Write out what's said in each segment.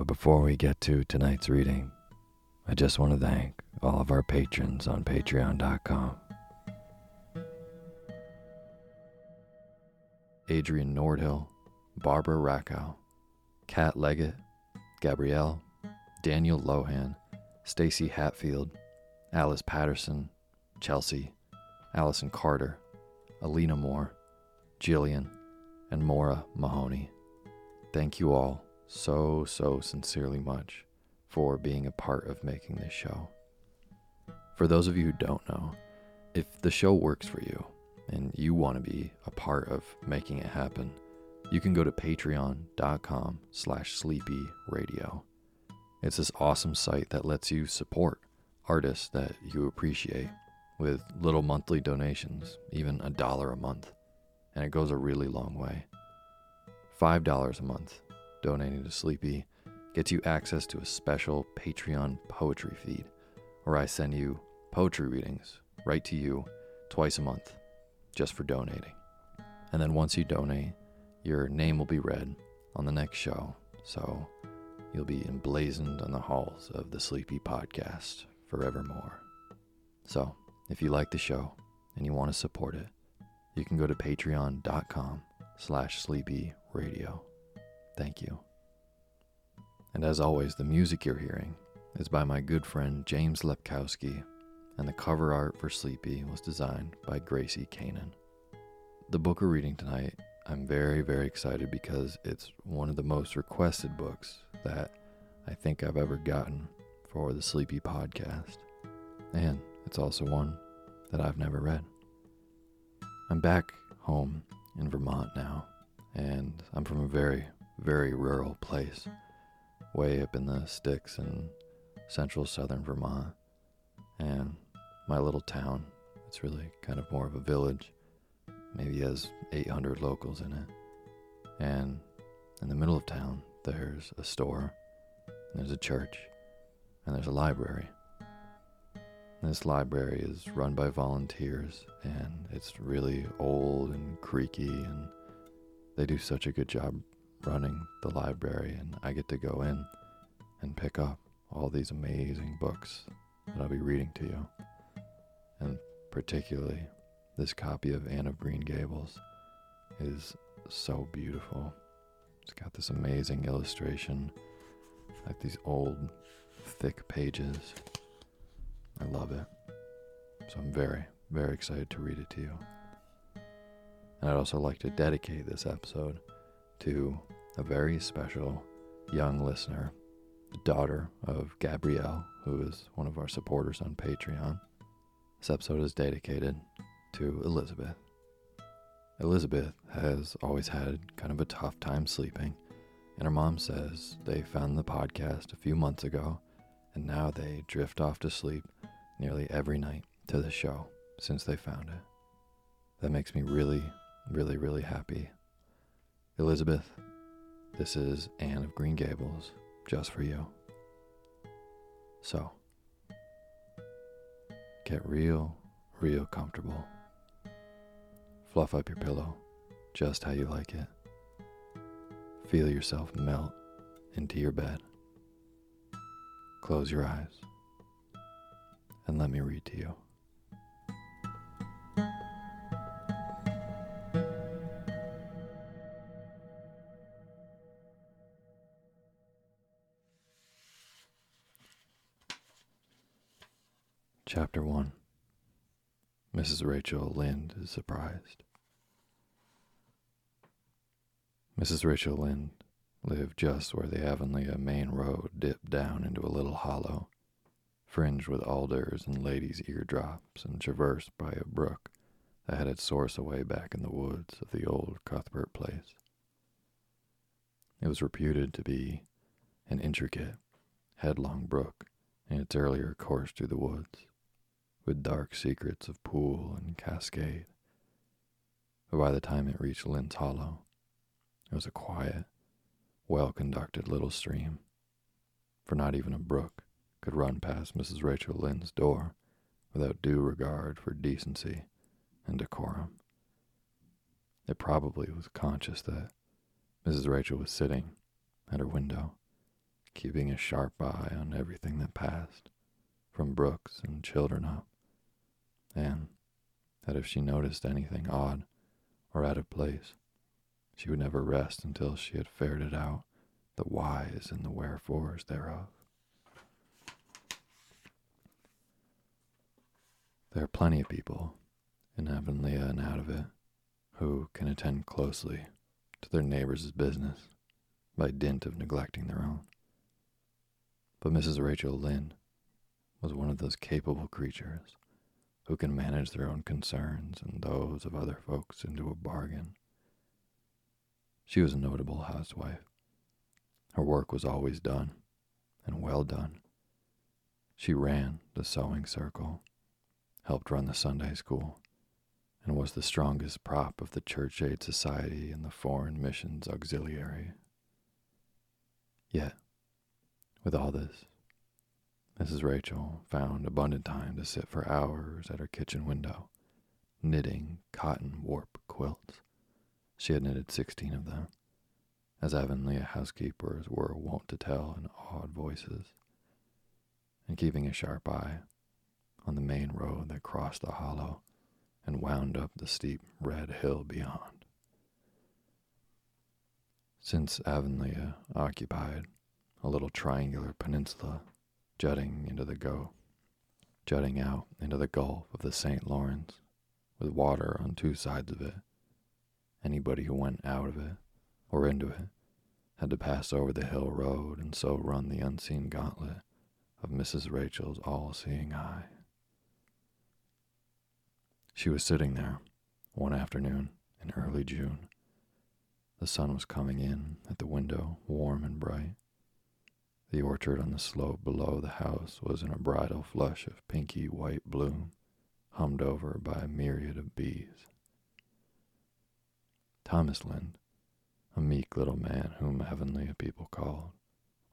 But before we get to tonight's reading, I just want to thank all of our patrons on patreon.com. Adrian Nordhill, Barbara Rackow, Kat Leggett, Gabrielle, Daniel Lohan, Stacy Hatfield, Alice Patterson, Chelsea, Allison Carter, Alina Moore, Jillian, and Maura Mahoney. Thank you all so, so sincerely much for being a part of making this show. For those of you who don't know, if the show works for you and you want to be a part of making it happen, you can go to patreon.com slash sleepy radio. It's this awesome site that lets you support artists that you appreciate with little monthly donations, even a dollar a month. And it goes a really long way. $5 a month donating to Sleepy gets you access to a special Patreon poetry feed where I send you poetry readings right to you twice a month just for donating. And then once you donate, your name will be read on the next show. So you'll be emblazoned on the halls of the Sleepy Podcast forevermore. So if you like the show and you want to support it, you can go to patreon.com slash sleepy radio. Thank you. And as always, the music you're hearing is by my good friend James Lepkowski, and the cover art for Sleepy was designed by Gracie Kanan. The book we're reading tonight, I'm very, very excited because it's one of the most requested books that I think I've ever gotten for the Sleepy podcast. And it's also one that I've never read. I'm back home in Vermont now, and I'm from a very, very rural place, way up in the sticks in central southern Vermont. And my little town, it's really kind of more of a village, maybe has 800 locals in it. And in the middle of town, there's a store, there's a church, and there's a library. This library is run by volunteers and it's really old and creaky and they do such a good job running the library and I get to go in and pick up all these amazing books that I'll be reading to you. And particularly this copy of Anne of Green Gables is so beautiful. It's got this amazing illustration, like these old thick pages I love it. So I'm very, very excited to read it to you. And I'd also like to dedicate this episode to a very special young listener, the daughter of Gabrielle, who is one of our supporters on Patreon. This episode is dedicated to Elizabeth. Elizabeth has always had kind of a tough time sleeping, and her mom says they found the podcast a few months ago, and now they drift off to sleep nearly every night to the show since they found it. That makes me really, really, really happy. Elizabeth, this is Anne of Green Gables just for you. So, get real, real comfortable. Fluff up your pillow just how you like it. Feel yourself melt into your bed. Close your eyes and let me read to you. Chapter 1 Mrs. Rachel Lynde is surprised. Mrs. Rachel Lynde lived just where the Avonlea main road dipped down into a little hollow, fringed with alders and ladies' eardrops, and traversed by a brook that had its source away back in the woods of the old Cuthbert place. It was reputed to be an intricate, headlong brook in its earlier course through the woods, with dark secrets of pool and cascade. But by the time it reached Lynde's Hollow, it was a quiet, well conducted little stream, for not even a brook could run past Mrs. Rachel Lynde's door without due regard for decency and decorum. It probably was conscious that Mrs. Rachel was sitting at her window, keeping a sharp eye on everything that passed, from brooks and children up, and that if she noticed anything odd or out of place, she would never rest until she had ferreted out the whys and the wherefores thereof. There are plenty of people in Avonlea and out of it who can attend closely to their neighbors' business by dint of neglecting their own. But Mrs. Rachel Lynde was one of those capable creatures who can manage their own concerns and those of other folks into a bargain. She was a notable housewife. Her work was always done, and well done. She ran the sewing circle, helped run the Sunday school, and was the strongest prop of the Church Aid Society and the Foreign Missions Auxiliary. Yet, with all this, Mrs. Rachel found abundant time to sit for hours at her kitchen window, knitting cotton warp quilts. She had knitted sixteen of them, as Avonlea housekeepers were wont to tell in awed voices, and keeping a sharp eye on the main road that crossed the hollow and wound up the steep red hill beyond. Since Avonlea occupied a little triangular peninsula jutting into the go, jutting out into the Gulf of the St. Lawrence, with water on two sides of it, anybody who went out of it or into it had to pass over the hill road and so run the unseen gauntlet of Mrs. Rachel's all seeing eye. She was sitting there one afternoon in early June. The sun was coming in at the window, warm and bright. The orchard on the slope below the house was in a bridal flush of pinky white bloom, hummed over by a myriad of bees. Thomas Lynde, a meek little man whom Avonlea people called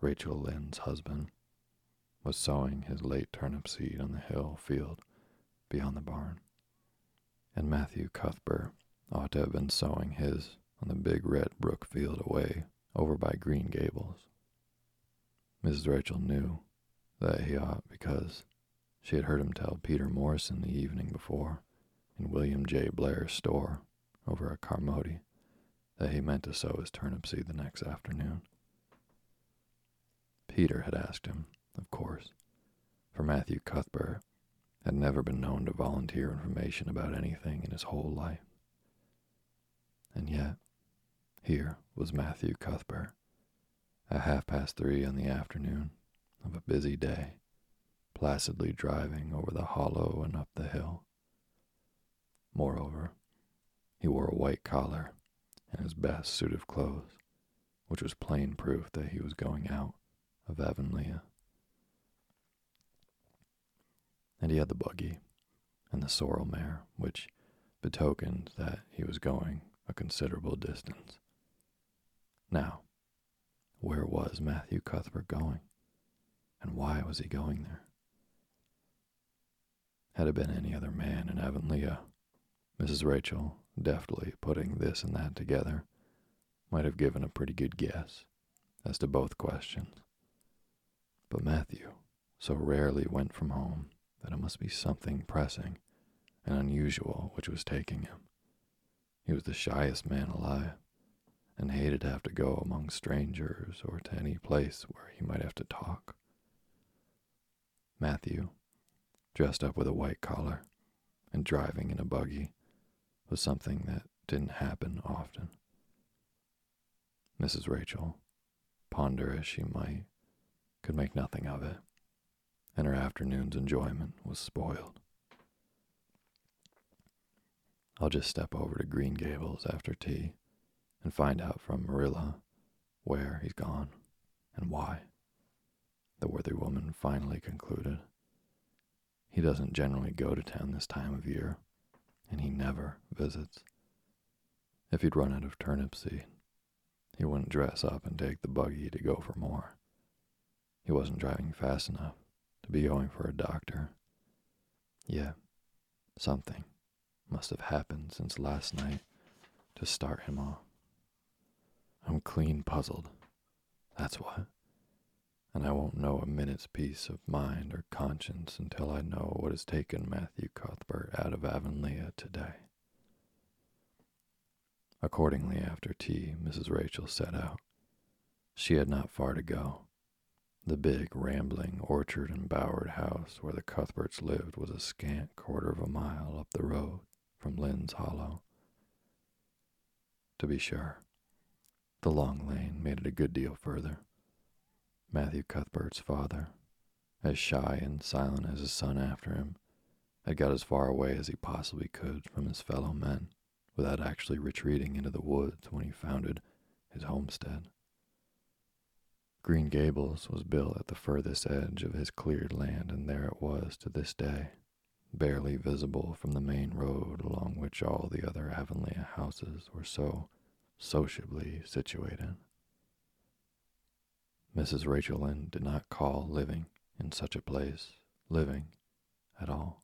Rachel Lynde's husband, was sowing his late turnip seed on the hill field beyond the barn and Matthew Cuthbert ought to have been sowing his on the big red brook field away over by Green Gables. Mrs. Rachel knew that he ought because she had heard him tell Peter Morrison the evening before in William J. Blair's store over at Carmody that he meant to sow his turnip seed the next afternoon. Peter had asked him, of course, for Matthew Cuthbert had never been known to volunteer information about anything in his whole life. And yet, here was Matthew Cuthbert, at half past three on the afternoon of a busy day, placidly driving over the hollow and up the hill. Moreover, he wore a white collar and his best suit of clothes, which was plain proof that he was going out of Avonlea and he had the buggy and the sorrel mare, which betokened that he was going a considerable distance. Now, where was Matthew Cuthbert going, and why was he going there? Had it been any other man in Avonlea, Mrs. Rachel, deftly putting this and that together, might have given a pretty good guess as to both questions. But Matthew so rarely went from home that it must be something pressing and unusual which was taking him. He was the shyest man alive, and hated to have to go among strangers or to any place where he might have to talk. Matthew, dressed up with a white collar, and driving in a buggy was something that didn't happen often. Mrs. Rachel, ponder as she might, could make nothing of it, and her afternoon's enjoyment was spoiled. I'll just step over to Green Gables after tea and find out from Marilla where he's gone and why. The worthy woman finally concluded. He doesn't generally go to town this time of year, and he never visits. If he'd run out of turnip seed, he wouldn't dress up and take the buggy to go for more. He wasn't driving fast enough to be going for a doctor. Yeah, something must have happened since last night to start him off. I'm clean puzzled. That's what. And I won't know a minute's peace of mind or conscience until I know what has taken Matthew Cuthbert out of Avonlea today. Accordingly, after tea, Mrs. Rachel set out. She had not far to go. The big, rambling, orchard embowered house where the Cuthberts lived was a scant quarter of a mile up the road from Lynde's Hollow. To be sure, the long lane made it a good deal further. Matthew Cuthbert's father, as shy and silent as his son after him, had got as far away as he possibly could from his fellow men without actually retreating into the woods when he founded his homestead. Green Gables was built at the furthest edge of his cleared land, and there it was to this day, barely visible from the main road along which all the other Avonlea houses were so sociably situated. Mrs. Rachel Lynde did not call living in such a place living at all.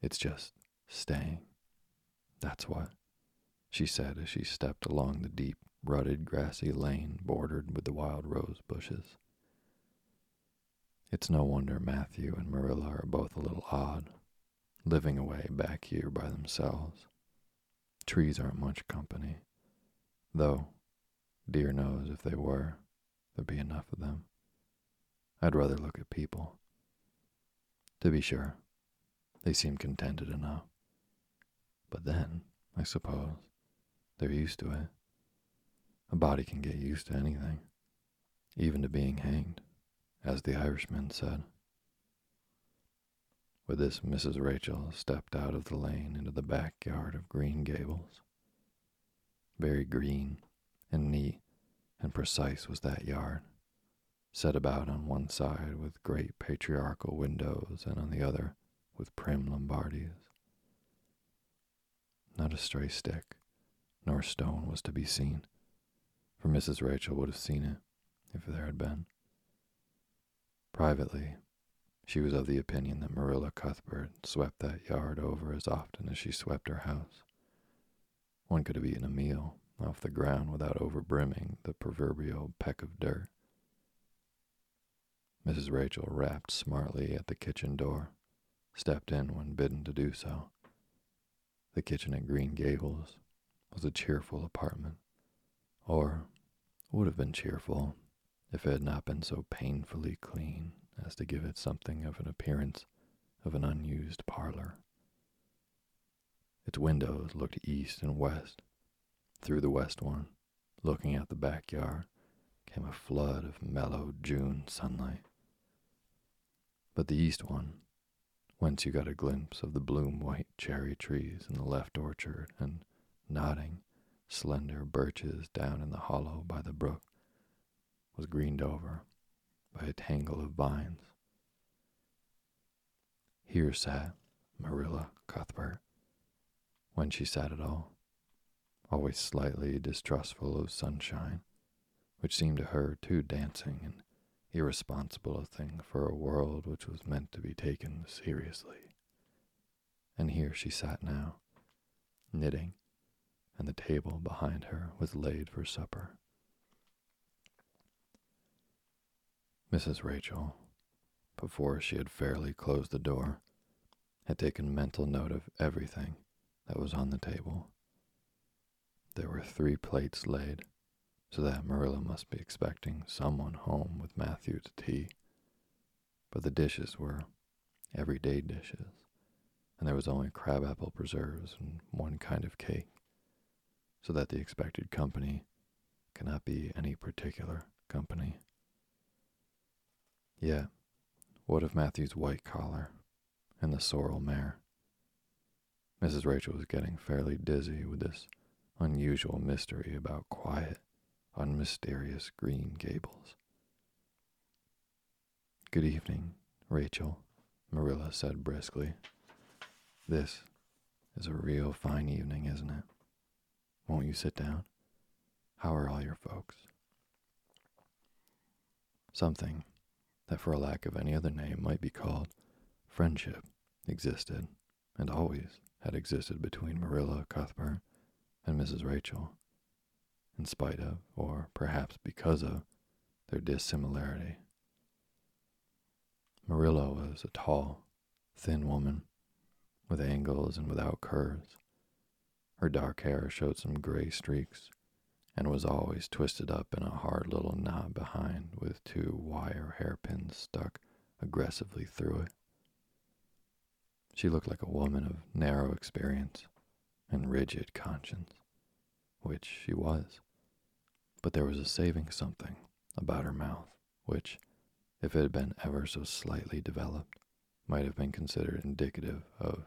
It's just staying. That's what, she said as she stepped along the deep, rutted, grassy lane bordered with the wild rose bushes. It's no wonder Matthew and Marilla are both a little odd, living away back here by themselves. Trees aren't much company, though, dear knows if they were, there'd be enough of them. I'd rather look at people. To be sure, they seem contented enough. But then, I suppose, they're used to it. A body can get used to anything, even to being hanged as the Irishman said. With this, Mrs. Rachel stepped out of the lane into the backyard of Green Gables. Very green and neat and precise was that yard, set about on one side with great patriarchal windows and on the other with prim Lombardies. Not a stray stick nor stone was to be seen, for Mrs. Rachel would have seen it if there had been. Privately, she was of the opinion that Marilla Cuthbert swept that yard over as often as she swept her house. One could have eaten a meal off the ground without overbrimming the proverbial peck of dirt. Mrs. Rachel rapped smartly at the kitchen door, stepped in when bidden to do so. The kitchen at Green Gables was a cheerful apartment, or would have been cheerful if it had not been so painfully clean as to give it something of an appearance of an unused parlor. Its windows looked east and west. Through the west one, looking at the backyard, came a flood of mellow June sunlight. But the east one, whence you got a glimpse of the bloom white cherry trees in the left orchard and nodding, slender birches down in the hollow by the brook, was greened over by a tangle of vines. Here sat Marilla Cuthbert, when she sat at all, always slightly distrustful of sunshine, which seemed to her too dancing and irresponsible a thing for a world which was meant to be taken seriously. And here she sat now, knitting, and the table behind her was laid for supper. Mrs. Rachel, before she had fairly closed the door, had taken mental note of everything that was on the table. There were three plates laid, so that Marilla must be expecting someone home with Matthew to tea. But the dishes were everyday dishes, and there was only crabapple preserves and one kind of cake, so that the expected company cannot be any particular company. Yet, what of Matthew's white collar and the sorrel mare? Mrs. Rachel was getting fairly dizzy with this unusual mystery about quiet, unmysterious Green Gables. Good evening, Rachel, Marilla said briskly. This is a real fine evening, isn't it? Won't you sit down? How are all your folks? Something that, for a lack of any other name, might be called friendship existed and always had existed between Marilla Cuthbert and Mrs. Rachel, in spite of, or perhaps because of, their dissimilarity. Marilla was a tall, thin woman with angles and without curves. Her dark hair showed some gray streaks and was always twisted up in a hard little knot behind with two wire hairpins stuck aggressively through it. She looked like a woman of narrow experience and rigid conscience, which she was. But there was a saving something about her mouth, which, if it had been ever so slightly developed, might have been considered indicative of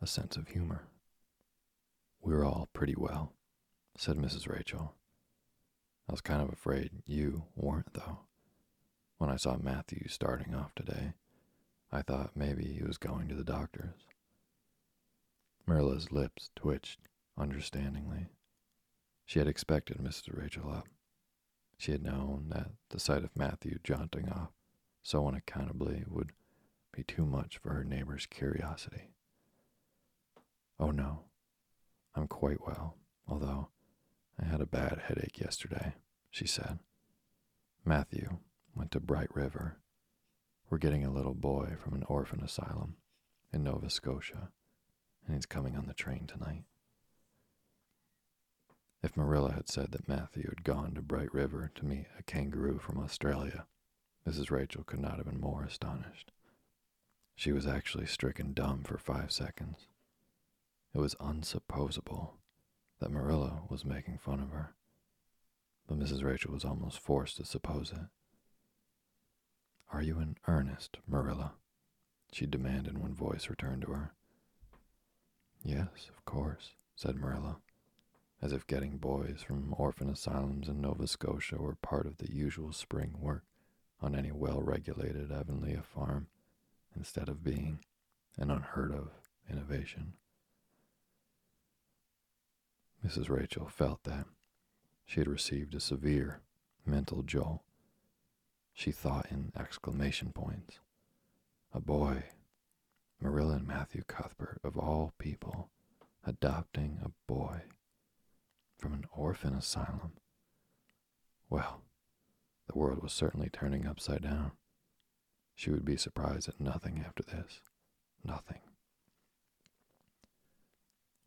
a sense of humor. We're all pretty well, said Mrs. Rachel. I was kind of afraid you weren't, though. When I saw Matthew starting off today, I thought maybe he was going to the doctor's. Marilla's lips twitched understandingly. She had expected Mrs. Rachel up. She had known that the sight of Matthew jaunting off so unaccountably would be too much for her neighbor's curiosity. Oh no, I'm quite well, although I had a bad headache yesterday, she said. Matthew went to Bright River we're getting a little boy from an orphan asylum in Nova Scotia, and he's coming on the train tonight. If Marilla had said that Matthew had gone to Bright River to meet a kangaroo from Australia, Mrs. Rachel could not have been more astonished. She was actually stricken dumb for five seconds. It was unsupposable that Marilla was making fun of her, but Mrs. Rachel was almost forced to suppose it. Are you in earnest, Marilla? she demanded when voice returned to her. Yes, of course, said Marilla, as if getting boys from orphan asylums in Nova Scotia were part of the usual spring work on any well regulated Avonlea farm instead of being an unheard of innovation. Mrs. Rachel felt that she had received a severe mental jolt she thought in exclamation points. A boy, Marilla and Matthew Cuthbert, of all people, adopting a boy from an orphan asylum. Well, the world was certainly turning upside down. She would be surprised at nothing after this. Nothing.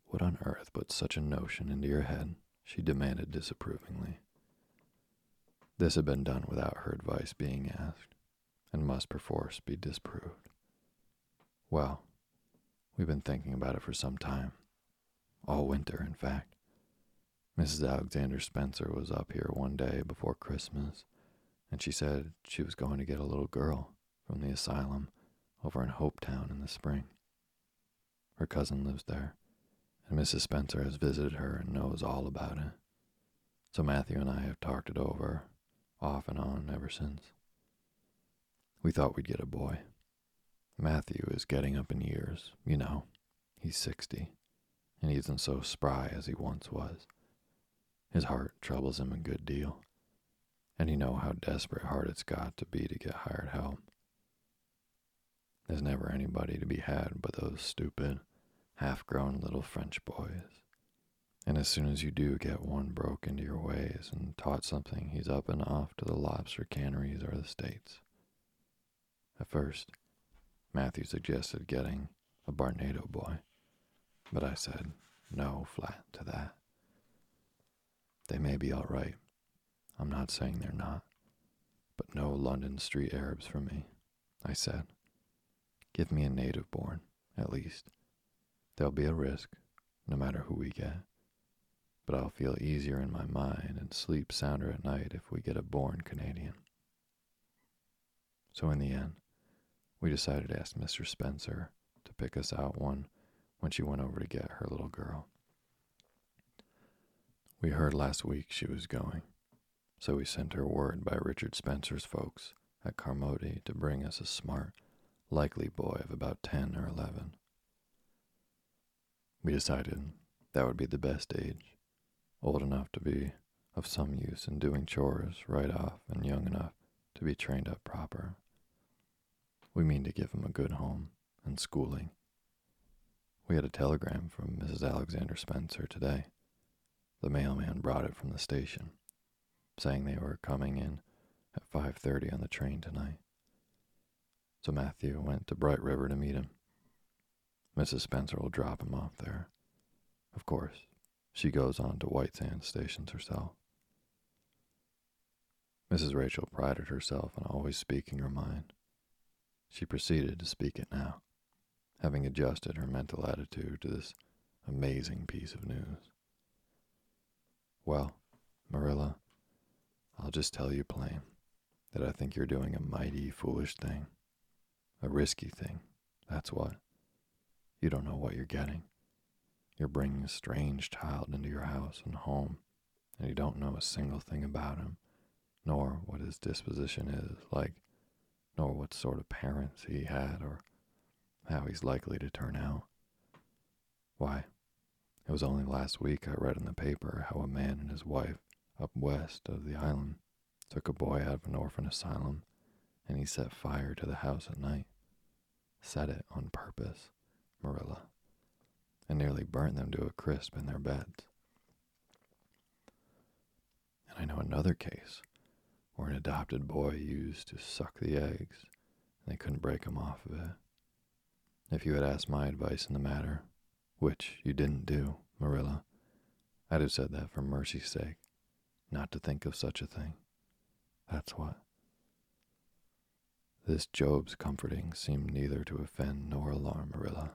What on earth put such a notion into your head? She demanded disapprovingly. This had been done without her advice being asked, and must perforce be disproved. Well, we've been thinking about it for some time. All winter, in fact. Mrs. Alexander Spencer was up here one day before Christmas, and she said she was going to get a little girl from the asylum over in Hopeton in the spring. Her cousin lives there, and Mrs. Spencer has visited her and knows all about it. So Matthew and I have talked it over off and on ever since. We thought we'd get a boy. Matthew is getting up in years, you know. He's 60, and he isn't so spry as he once was. His heart troubles him a good deal, and you know how desperate hard it's got to be to get hired help. There's never anybody to be had but those stupid, half grown little French boys. And as soon as you do get one broke into your ways and taught something, he's up and off to the lobster canneries or the States. At first, Matthew suggested getting a Barnardo boy, but I said no flat to that. They may be all right. I'm not saying they're not. But no London street Arabs for me, I said. Give me a native born, at least. There'll be a risk, no matter who we get. But I'll feel easier in my mind and sleep sounder at night if we get a born Canadian. So in the end, we decided to ask Mr. Spencer to pick us out one when she went over to get her little girl. We heard last week she was going, so we sent her word by Richard Spencer's folks at Carmody to bring us a smart, likely boy of about 10 or 11. We decided that would be the best age, old enough to be of some use in doing chores right off and young enough to be trained up proper. We mean to give him a good home and schooling. We had a telegram from Mrs. Alexander Spencer today. The mailman brought it from the station, saying they were coming in at 5:30 on the train tonight. So Matthew went to Bright River to meet him. Mrs. Spencer will drop him off there. Of course, she goes on to White Sands stations herself. Mrs. Rachel prided herself on always speaking her mind. She proceeded to speak it now, having adjusted her mental attitude to this amazing piece of news. Well, Marilla, I'll just tell you plain that I think you're doing a mighty foolish thing, a risky thing, that's what. You don't know what you're getting. You're bringing a strange child into your house and home, and you don't know a single thing about him, nor what his disposition is like nor what sort of parents he had or how he's likely to turn out. Why, it was only last week I read in the paper how a man and his wife up west of the island took a boy out of an orphan asylum and he set fire to the house at night. Set it on purpose, Marilla, and nearly burnt them to a crisp in their beds. And I know another case where an adopted boy used to suck the eggs, and they couldn't break him off of it. If you had asked my advice in the matter, which you didn't do, Marilla, I'd have said that for mercy's sake, not to think of such a thing. That's what. This Job's comforting seemed neither to offend nor alarm Marilla.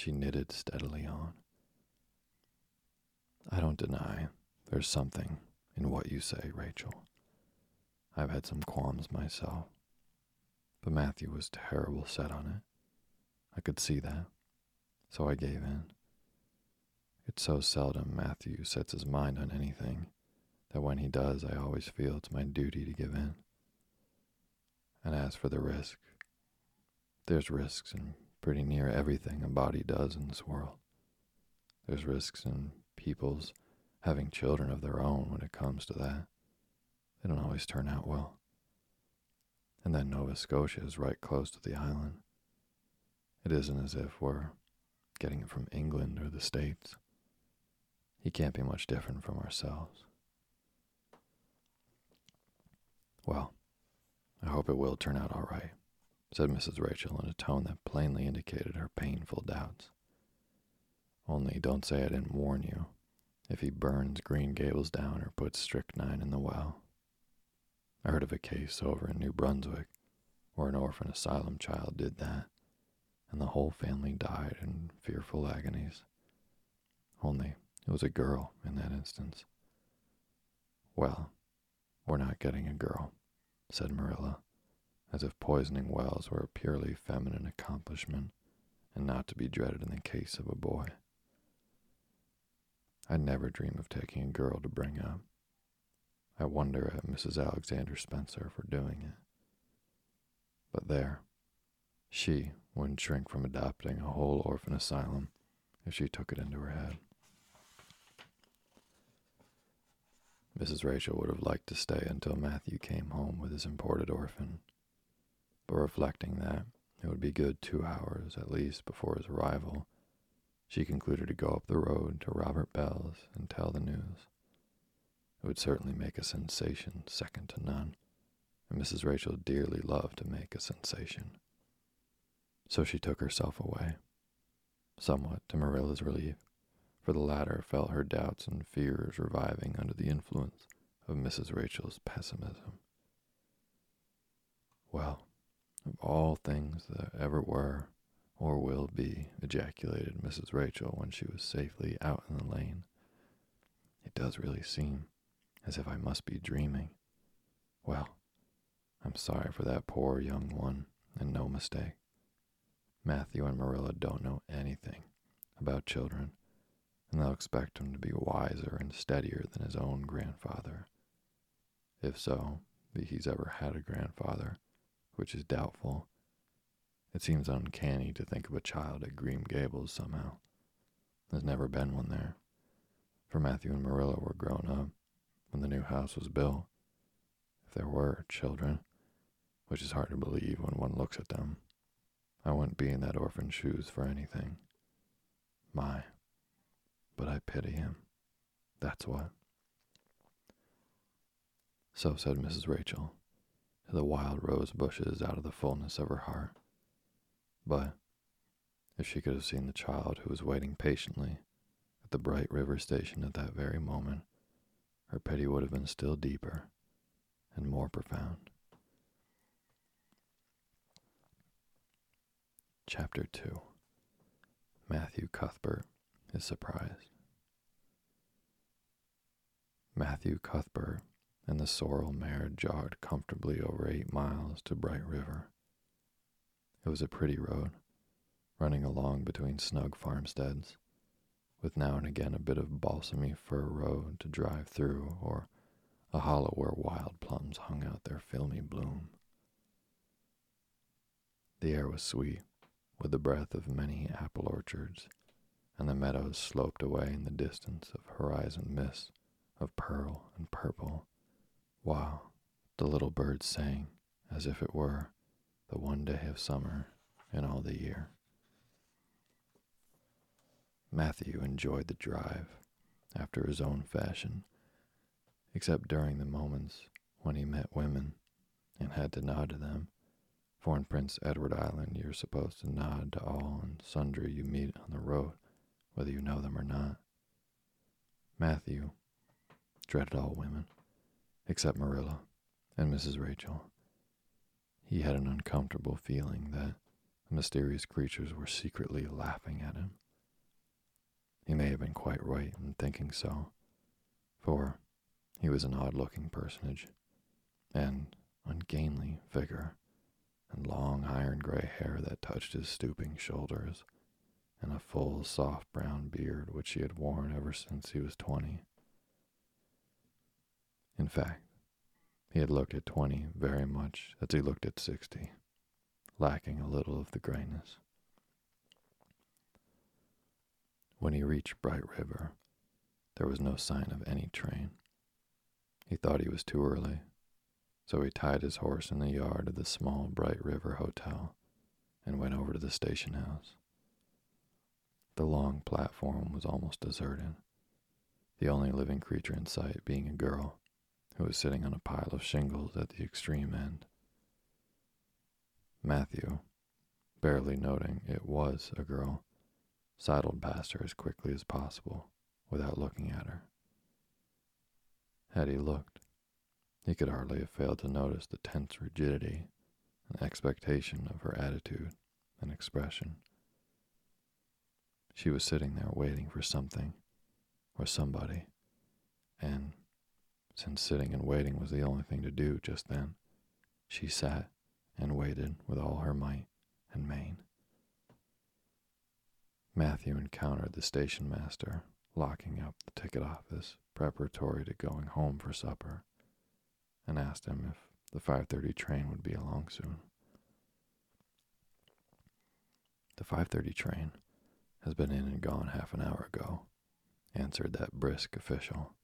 She knitted steadily on. I don't deny there's something in what you say, Rachel. I've had some qualms myself, but Matthew was terrible set on it. I could see that, so I gave in. It's so seldom Matthew sets his mind on anything that when he does, I always feel it's my duty to give in. And as for the risk, there's risks in pretty near everything a body does in this world. There's risks in people's having children of their own when it comes to that. They don't always turn out well. And then Nova Scotia is right close to the island. It isn't as if we're getting it from England or the States. He can't be much different from ourselves. Well, I hope it will turn out all right, said Mrs. Rachel in a tone that plainly indicated her painful doubts. Only don't say I didn't warn you if he burns Green Gables down or puts strychnine in the well. I heard of a case over in New Brunswick where an orphan asylum child did that, and the whole family died in fearful agonies. Only it was a girl in that instance. Well, we're not getting a girl, said Marilla, as if poisoning wells were a purely feminine accomplishment and not to be dreaded in the case of a boy. I'd never dream of taking a girl to bring up. I wonder at Mrs. Alexander Spencer for doing it. But there, she wouldn't shrink from adopting a whole orphan asylum if she took it into her head. Mrs. Rachel would have liked to stay until Matthew came home with his imported orphan, but reflecting that it would be good two hours at least before his arrival, she concluded to go up the road to Robert Bell's and tell the news. It would certainly make a sensation second to none, and Mrs. Rachel dearly loved to make a sensation. So she took herself away, somewhat to Marilla's relief, for the latter felt her doubts and fears reviving under the influence of Mrs. Rachel's pessimism. Well, Of all things that ever were or will be, ejaculated Mrs. Rachel when she was safely out in the lane. It does really seem as if I must be dreaming. Well, I'm sorry for that poor young one, and no mistake. Matthew and Marilla don't know anything about children, and they'll expect him to be wiser and steadier than his own grandfather. If so, he's ever had a grandfather, which is doubtful. It seems uncanny to think of a child at Green Gables somehow. There's never been one there, for Matthew and Marilla were grown up when the new house was built. If there were children, which is hard to believe when one looks at them, I wouldn't be in that orphan's shoes for anything. My, but I pity him. That's what. So said Mrs. Rachel, the wild rose bushes out of the fullness of her heart. But if she could have seen the child who was waiting patiently at the bright river station at that very moment, her pity would have been still deeper and more profound. Chapter 2 Matthew Cuthbert is surprised. Matthew Cuthbert and the sorrel mare jogged comfortably over eight miles to Bright River. It was a pretty road, running along between snug farmsteads, with now and again a bit of balsamy fir road to drive through, or a hollow where wild plums hung out their filmy bloom. The air was sweet, with the breath of many apple orchards, and the meadows sloped away in the distance of horizon mists of pearl and purple, while the little birds sang as if it were the one day of summer in all the year. Matthew enjoyed the drive after his own fashion, except during the moments when he met women and had to nod to them. For in Prince Edward Island, you're supposed to nod to all and sundry you meet on the road, whether you know them or not. Matthew dreaded all women, except Marilla and Mrs. Rachel. He had an uncomfortable feeling that the mysterious creatures were secretly laughing at him. He may have been quite right in thinking so, for he was an odd looking personage, and ungainly figure, and long iron gray hair that touched his stooping shoulders, and a full, soft brown beard which he had worn ever since he was twenty. In fact, he had looked at 20 very much as he looked at 60, lacking a little of the grayness. When he reached Bright River, there was no sign of any train. He thought he was too early, so he tied his horse in the yard of the small Bright River Hotel and went over to the station house. The long platform was almost deserted, the only living creature in sight being a girl who was sitting on a pile of shingles at the extreme end. Matthew, barely noting it was a girl, sidled past her as quickly as possible without looking at her. Had he looked, he could hardly have failed to notice the tense rigidity and expectation of her attitude and expression. She was sitting there waiting for something or somebody, and since sitting and waiting was the only thing to do just then. She sat and waited with all her might and main. Matthew encountered the station master locking up the ticket office preparatory to going home for supper and asked him if the 5:30 train would be along soon. The 5:30 train has been in and gone half an hour ago, answered that brisk official.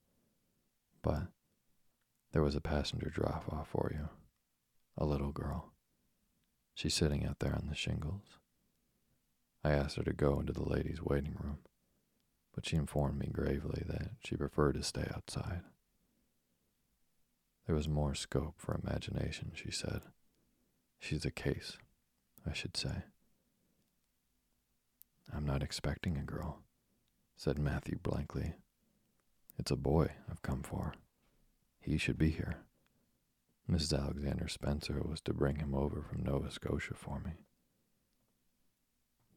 But there was a passenger drop off for you. A little girl. She's sitting out there on the shingles. I asked her to go into the ladies' waiting room, but she informed me gravely that she preferred to stay outside. There was more scope for imagination, she said. She's a case, I should say. I'm not expecting a girl, said Matthew blankly. It's a boy I've come for. He should be here. Mrs. Alexander Spencer was to bring him over from Nova Scotia for me.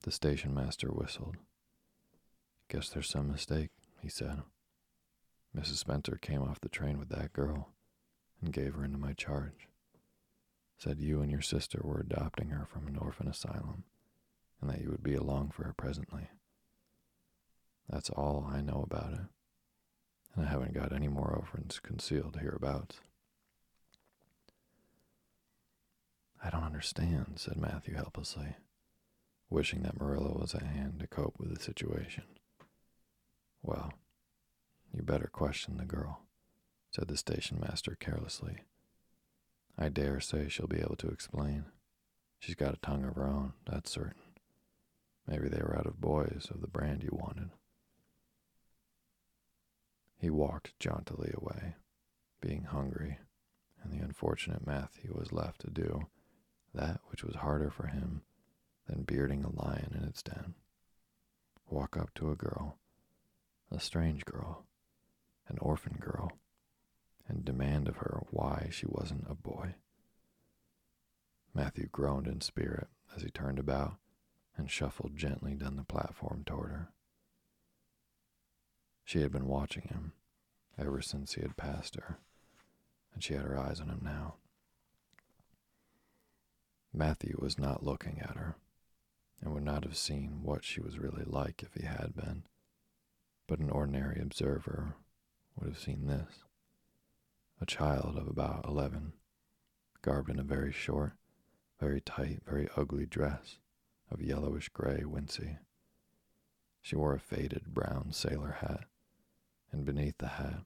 The station master whistled. Guess there's some mistake, he said. Mrs. Spencer came off the train with that girl and gave her into my charge. Said you and your sister were adopting her from an orphan asylum and that you would be along for her presently. That's all I know about it, I haven't got any more orphans concealed hereabouts. I don't understand, said Matthew helplessly, wishing that Marilla was at hand to cope with the situation. Well, you better question the girl, said the station master carelessly. I dare say she'll be able to explain. She's got a tongue of her own, that's certain. Maybe they were out of boys of the brand you wanted. He walked jauntily away, being hungry, and the unfortunate Matthew was left to do that which was harder for him than bearding a lion in its den. Walk up to a girl, a strange girl, an orphan girl, and demand of her why she wasn't a boy. Matthew groaned in spirit as he turned about and shuffled gently down the platform toward her. She had been watching him ever since he had passed her, and she had her eyes on him now. Matthew was not looking at her, and would not have seen what she was really like if he had been, but an ordinary observer would have seen this a child of about eleven, garbed in a very short, very tight, very ugly dress of yellowish gray wincey. She wore a faded brown sailor hat, and beneath the hat,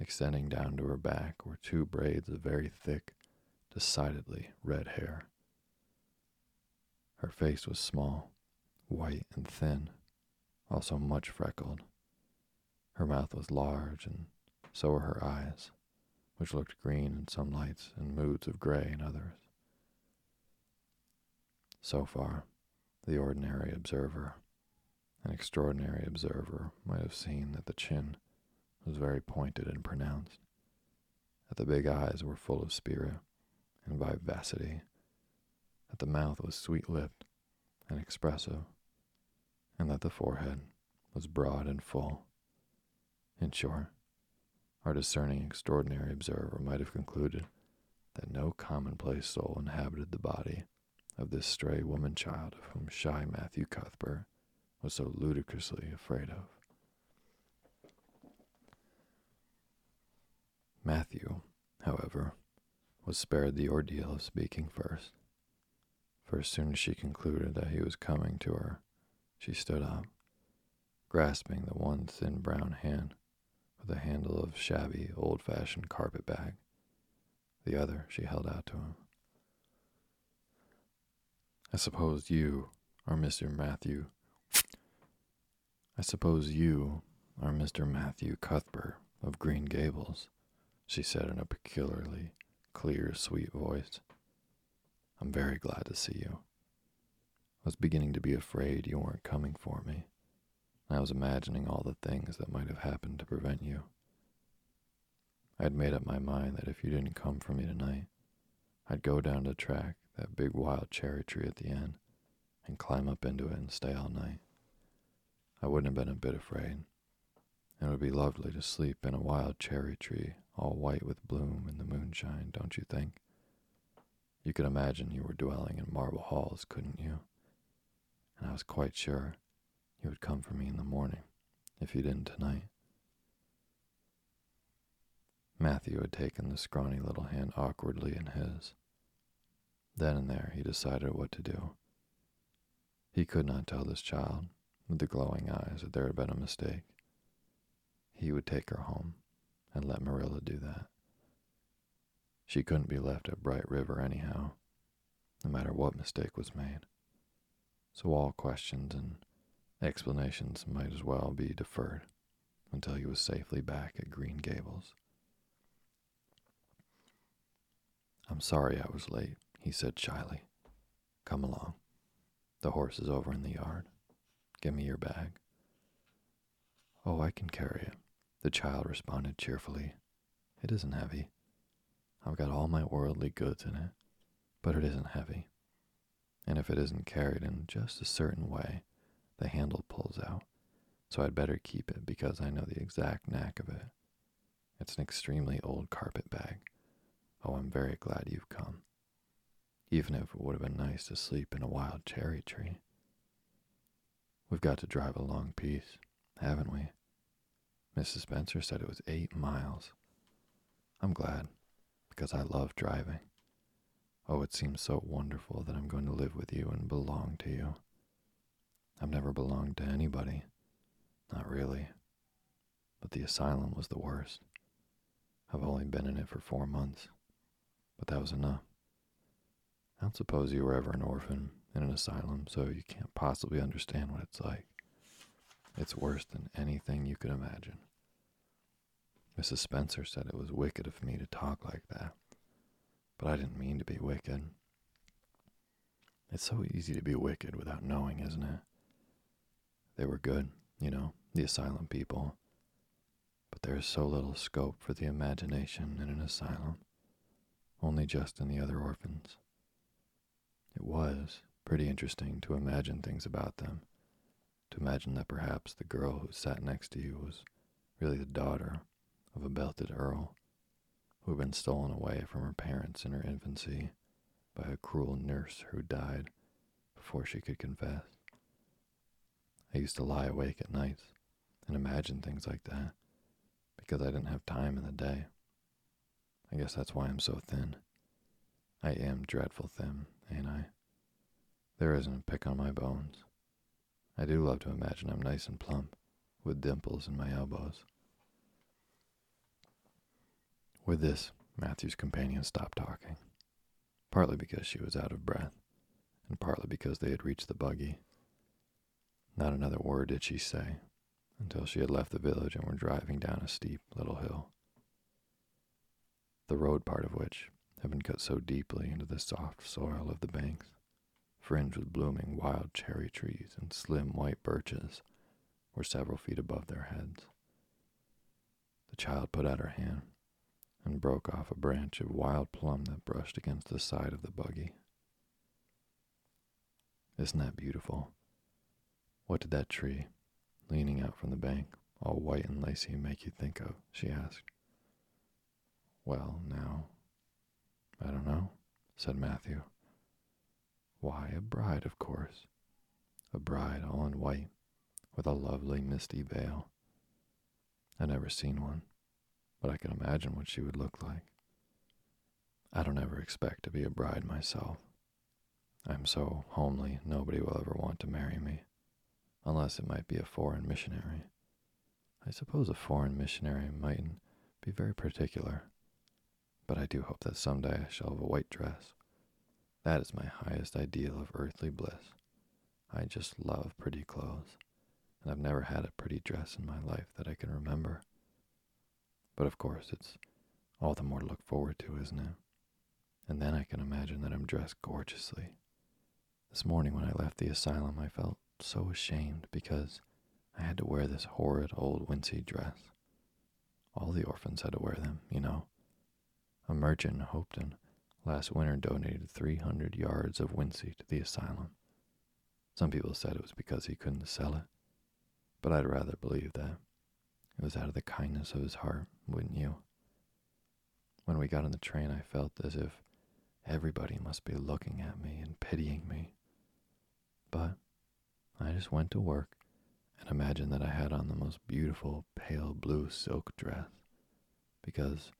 extending down to her back, were two braids of very thick, decidedly red hair. Her face was small, white and thin, also much freckled. Her mouth was large, and so were her eyes, which looked green in some lights and moods of gray in others. So far, the ordinary observer, an extraordinary observer, might have seen that the chin was very pointed and pronounced, that the big eyes were full of spirit and vivacity, that the mouth was sweet lipped and expressive, and that the forehead was broad and full. In short, our discerning extraordinary observer might have concluded that no commonplace soul inhabited the body of this stray woman child of whom shy Matthew Cuthbert was so ludicrously afraid of. Matthew, however, was spared the ordeal of speaking first. For as soon as she concluded that he was coming to her, she stood up, grasping the one thin brown hand with a handle of shabby, old fashioned carpet bag. The other she held out to him. I suppose you are Mr. Matthew. I suppose you are Mr. Matthew Cuthbert of Green Gables, she said in a peculiarly clear, sweet voice. I'm very glad to see you. I was beginning to be afraid you weren't coming for me. I was imagining all the things that might have happened to prevent you. I had made up my mind that if you didn't come for me tonight, I'd go down the track, that big wild cherry tree at the end, and climb up into it and stay all night. I wouldn't have been a bit afraid. It would be lovely to sleep in a wild cherry tree, all white with bloom in the moonshine, don't you think? You could imagine you were dwelling in marble halls, couldn't you? And I was quite sure you would come for me in the morning, if you didn't tonight. Matthew had taken the scrawny little hand awkwardly in his. Then and there he decided what to do. He could not tell this child, with the glowing eyes, that there had been a mistake. He would take her home and let Marilla do that. She couldn't be left at Bright River anyhow, no matter what mistake was made. So all questions and explanations might as well be deferred until he was safely back at Green Gables. I'm sorry I was late, he said shyly. Come along. The horse is over in the yard. Give me your bag. Oh, I can carry it, the child responded cheerfully. It isn't heavy. I've got all my worldly goods in it, but it isn't heavy. And if it isn't carried in just a certain way, the handle pulls out. So I'd better keep it because I know the exact knack of it. It's an extremely old carpet bag. Oh, I'm very glad you've come. Even if it would have been nice to sleep in a wild cherry tree. We've got to drive a long piece, haven't we? Mrs. Spencer said it was eight miles. I'm glad, because I love driving. Oh, it seems so wonderful that I'm going to live with you and belong to you. I've never belonged to anybody. Not really. But the asylum was the worst. I've only been in it for four months, but that was enough. I don't suppose you were ever an orphan in an asylum, so you can't possibly understand what it's like. It's worse than anything you could imagine. Mrs. Spencer said it was wicked of me to talk like that, but I didn't mean to be wicked. It's so easy to be wicked without knowing, isn't it? They were good, you know, the asylum people. But there is so little scope for the imagination in an asylum, only just in the other orphans. It was pretty interesting to imagine things about them, to imagine that perhaps the girl who sat next to you was really the daughter of a belted earl who had been stolen away from her parents in her infancy by a cruel nurse who died before she could confess. I used to lie awake at nights and imagine things like that because I didn't have time in the day. I guess that's why I'm so thin. I am dreadful thin, ain't I? There isn't a pick on my bones. I do love to imagine I'm nice and plump, with dimples in my elbows. With this, Matthew's companion stopped talking, partly because she was out of breath, and partly because they had reached the buggy. Not another word did she say until she had left the village and were driving down a steep little hill. The road part of which had been cut so deeply into the soft soil of the banks, fringed with blooming wild cherry trees and slim white birches, were several feet above their heads. The child put out her hand and broke off a branch of wild plum that brushed against the side of the buggy. Isn't that beautiful? What did that tree, leaning out from the bank, all white and lacy, make you think of? she asked. Well, now, I don't know, said Matthew. Why, a bride, of course. A bride all in white, with a lovely misty veil. I've never seen one, but I can imagine what she would look like. I don't ever expect to be a bride myself. I'm so homely, nobody will ever want to marry me unless it might be a foreign missionary. I suppose a foreign missionary mightn't be very particular, but I do hope that someday I shall have a white dress. That is my highest ideal of earthly bliss. I just love pretty clothes, and I've never had a pretty dress in my life that I can remember. But of course, it's all the more to look forward to, isn't it? And then I can imagine that I'm dressed gorgeously. This morning when I left the asylum, I felt so ashamed because I had to wear this horrid old wincey dress. All the orphans had to wear them, you know. A merchant hoped in Hopeton last winter donated 300 yards of wincey to the asylum. Some people said it was because he couldn't sell it, but I'd rather believe that. It was out of the kindness of his heart, wouldn't you? When we got on the train, I felt as if everybody must be looking at me and pitying me. But I just went to work and imagined that I had on the most beautiful pale blue silk dress. Because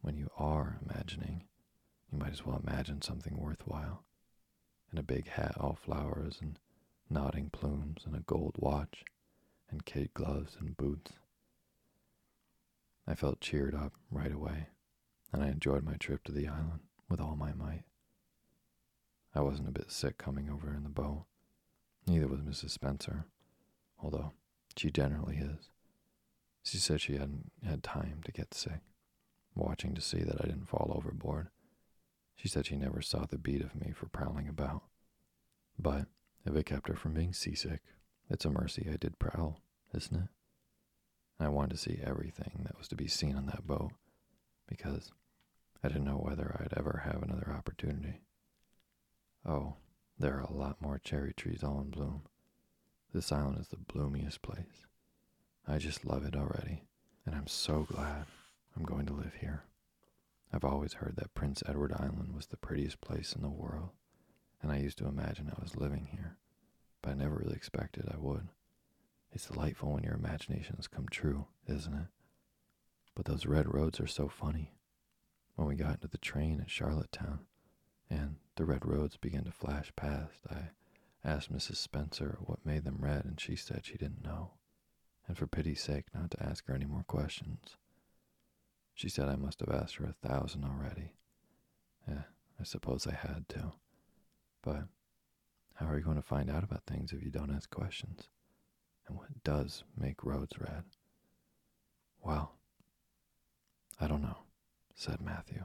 when you are imagining, you might as well imagine something worthwhile. And a big hat all flowers and nodding plumes and a gold watch and kid gloves and boots. I felt cheered up right away, and I enjoyed my trip to the island with all my might. I wasn't a bit sick coming over in the boat, Neither was Mrs. Spencer, although she generally is. She said she hadn't had time to get sick, watching to see that I didn't fall overboard. She said she never saw the beat of me for prowling about. But if it kept her from being seasick, it's a mercy I did prowl, isn't it? I wanted to see everything that was to be seen on that boat, because I didn't know whether I'd ever have another opportunity. Oh, there are a lot more cherry trees all in bloom. This island is the bloomiest place. I just love it already, and I'm so glad I'm going to live here. I've always heard that Prince Edward Island was the prettiest place in the world, and I used to imagine I was living here, but I never really expected I would. It's delightful when your imaginations come true, isn't it? But those red roads are so funny. When we got into the train at Charlottetown, and the red roads began to flash past, I asked Mrs. Spencer what made them red, and she said she didn't know, and for pity's sake not to ask her any more questions. She said I must have asked her a thousand already. Yeah, I suppose I had to. But how are you going to find out about things if you don't ask questions? And what does make roads red? Well, I don't know, said Matthew.